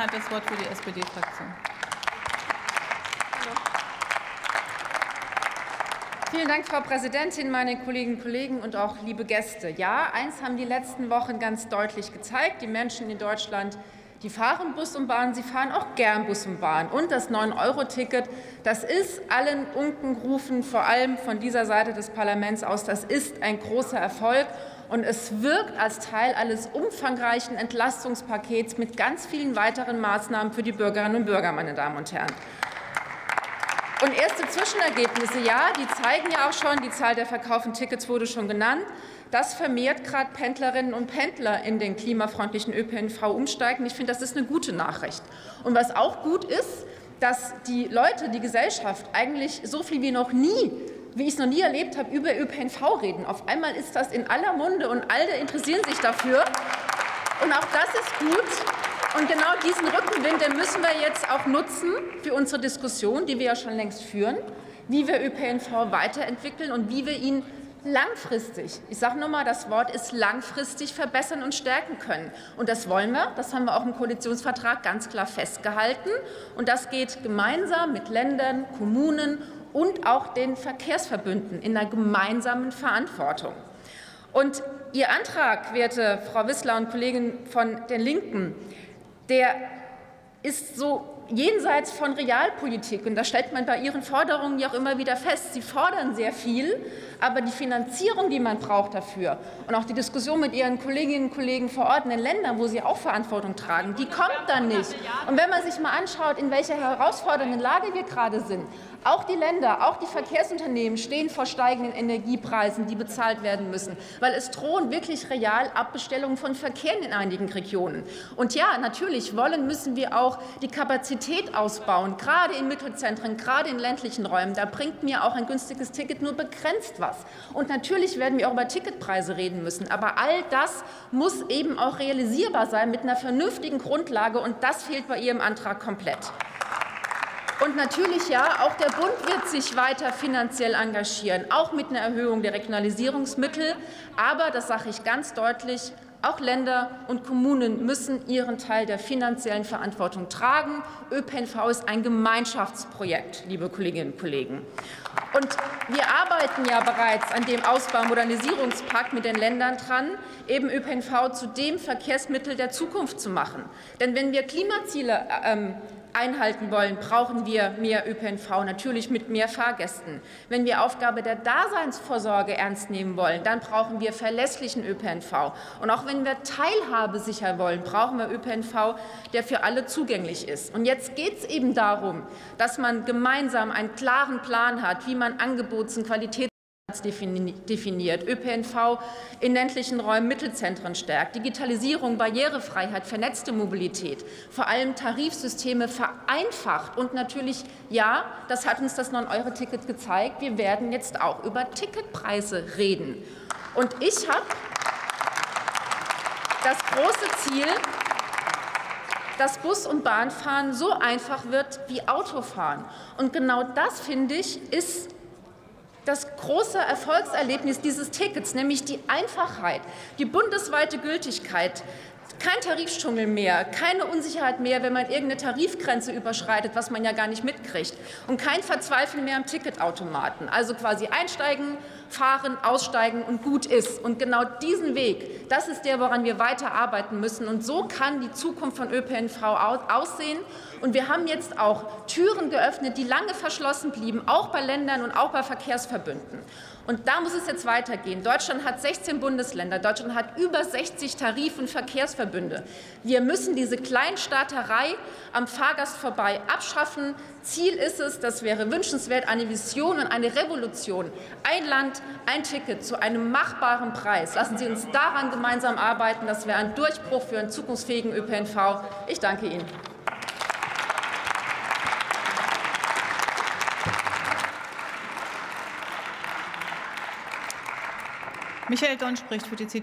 hat das Wort für die SPD-Fraktion. Vielen Dank, Frau Präsidentin, meine Kolleginnen und Kollegen und auch liebe Gäste. Ja, eins haben die letzten Wochen ganz deutlich gezeigt. Die Menschen in Deutschland die fahren Bus und Bahn, sie fahren auch gern Bus und Bahn. Und das 9-Euro-Ticket, das ist allen Unkenrufen, vor allem von dieser Seite des Parlaments aus, das ist ein großer Erfolg. Und es wirkt als Teil eines umfangreichen Entlastungspakets mit ganz vielen weiteren Maßnahmen für die Bürgerinnen und Bürger, meine Damen und Herren. Und erste Zwischenergebnisse, ja, die zeigen ja auch schon, die Zahl der verkauften Tickets wurde schon genannt, dass vermehrt gerade Pendlerinnen und Pendler in den klimafreundlichen ÖPNV umsteigen. Ich finde, das ist eine gute Nachricht. Und was auch gut ist, dass die Leute, die Gesellschaft eigentlich so viel wie noch nie wie ich es noch nie erlebt habe, über ÖPNV reden. Auf einmal ist das in aller Munde und alle interessieren sich dafür. Und auch das ist gut. Und genau diesen Rückenwind den müssen wir jetzt auch nutzen für unsere Diskussion, die wir ja schon längst führen, wie wir ÖPNV weiterentwickeln und wie wir ihn langfristig, ich sage nur mal, das Wort ist langfristig verbessern und stärken können. Und das wollen wir, das haben wir auch im Koalitionsvertrag ganz klar festgehalten. Und das geht gemeinsam mit Ländern, Kommunen und auch den Verkehrsverbünden in einer gemeinsamen Verantwortung. Und Ihr Antrag, werte Frau Wissler und Kolleginnen von den Linken, der ist so jenseits von Realpolitik. Und das stellt man bei Ihren Forderungen ja auch immer wieder fest. Sie fordern sehr viel, aber die Finanzierung, die man braucht dafür und auch die Diskussion mit Ihren Kolleginnen und Kollegen vor Ort in den Ländern, wo Sie auch Verantwortung tragen, die kommt dann nicht. Und wenn man sich mal anschaut, in welcher herausfordernden Lage wir gerade sind, auch die Länder, auch die Verkehrsunternehmen stehen vor steigenden Energiepreisen, die bezahlt werden müssen, weil es drohen wirklich real Abbestellungen von Verkehr in einigen Regionen. Und ja, natürlich wollen müssen wir auch die Kapazität ausbauen, gerade in Mittelzentren, gerade in ländlichen Räumen. Da bringt mir auch ein günstiges Ticket nur begrenzt was. Und natürlich werden wir auch über Ticketpreise reden müssen. Aber all das muss eben auch realisierbar sein mit einer vernünftigen Grundlage. Und das fehlt bei Ihrem Antrag komplett. Und natürlich ja, auch der Bund wird sich weiter finanziell engagieren, auch mit einer Erhöhung der Regionalisierungsmittel. Aber, das sage ich ganz deutlich, auch Länder und Kommunen müssen ihren Teil der finanziellen Verantwortung tragen. ÖPNV ist ein Gemeinschaftsprojekt, liebe Kolleginnen und Kollegen. Und wir arbeiten ja bereits an dem Ausbau-Modernisierungspakt mit den Ländern dran, eben ÖPNV zu dem Verkehrsmittel der Zukunft zu machen. Denn wenn wir Klimaziele ähm, einhalten wollen, brauchen wir mehr ÖPNV, natürlich mit mehr Fahrgästen. Wenn wir Aufgabe der Daseinsvorsorge ernst nehmen wollen, dann brauchen wir verlässlichen ÖPNV. Und auch wenn wir Teilhabe sicher wollen, brauchen wir ÖPNV, der für alle zugänglich ist. Und jetzt geht es eben darum, dass man gemeinsam einen klaren Plan hat, wie man Angebots- und Qualitäts definiert, ÖPNV in ländlichen Räumen Mittelzentren stärkt, Digitalisierung, Barrierefreiheit, vernetzte Mobilität, vor allem Tarifsysteme vereinfacht. Und natürlich, ja, das hat uns das 9-Euro-Ticket gezeigt, wir werden jetzt auch über Ticketpreise reden. Und ich habe das große Ziel, dass Bus- und Bahnfahren so einfach wird wie Autofahren. Und genau das, finde ich, ist das große Erfolgserlebnis dieses Tickets, nämlich die Einfachheit, die bundesweite Gültigkeit, kein Tarifdschungel mehr, keine Unsicherheit mehr, wenn man irgendeine Tarifgrenze überschreitet, was man ja gar nicht mitkriegt, und kein Verzweifeln mehr am Ticketautomaten. Also quasi einsteigen, fahren, aussteigen und gut ist. Und genau diesen Weg, das ist der, woran wir weiter arbeiten müssen. Und so kann die Zukunft von ÖPNV aussehen. Und wir haben jetzt auch Türen geöffnet, die lange verschlossen blieben, auch bei Ländern und auch bei Verkehrsverbünden. Und da muss es jetzt weitergehen. Deutschland hat 16 Bundesländer. Deutschland hat über 60 Tarif- und Verkehrsverbünde. Wir müssen diese Kleinstaaterei am Fahrgast vorbei abschaffen. Ziel ist es, das wäre wünschenswert, eine Vision und eine Revolution. Ein Land, ein Ticket zu einem machbaren Preis. Lassen Sie uns daran gemeinsam arbeiten. Das wäre ein Durchbruch für einen zukunftsfähigen ÖPNV. Ich danke Ihnen. Michael Donn spricht für die CDU.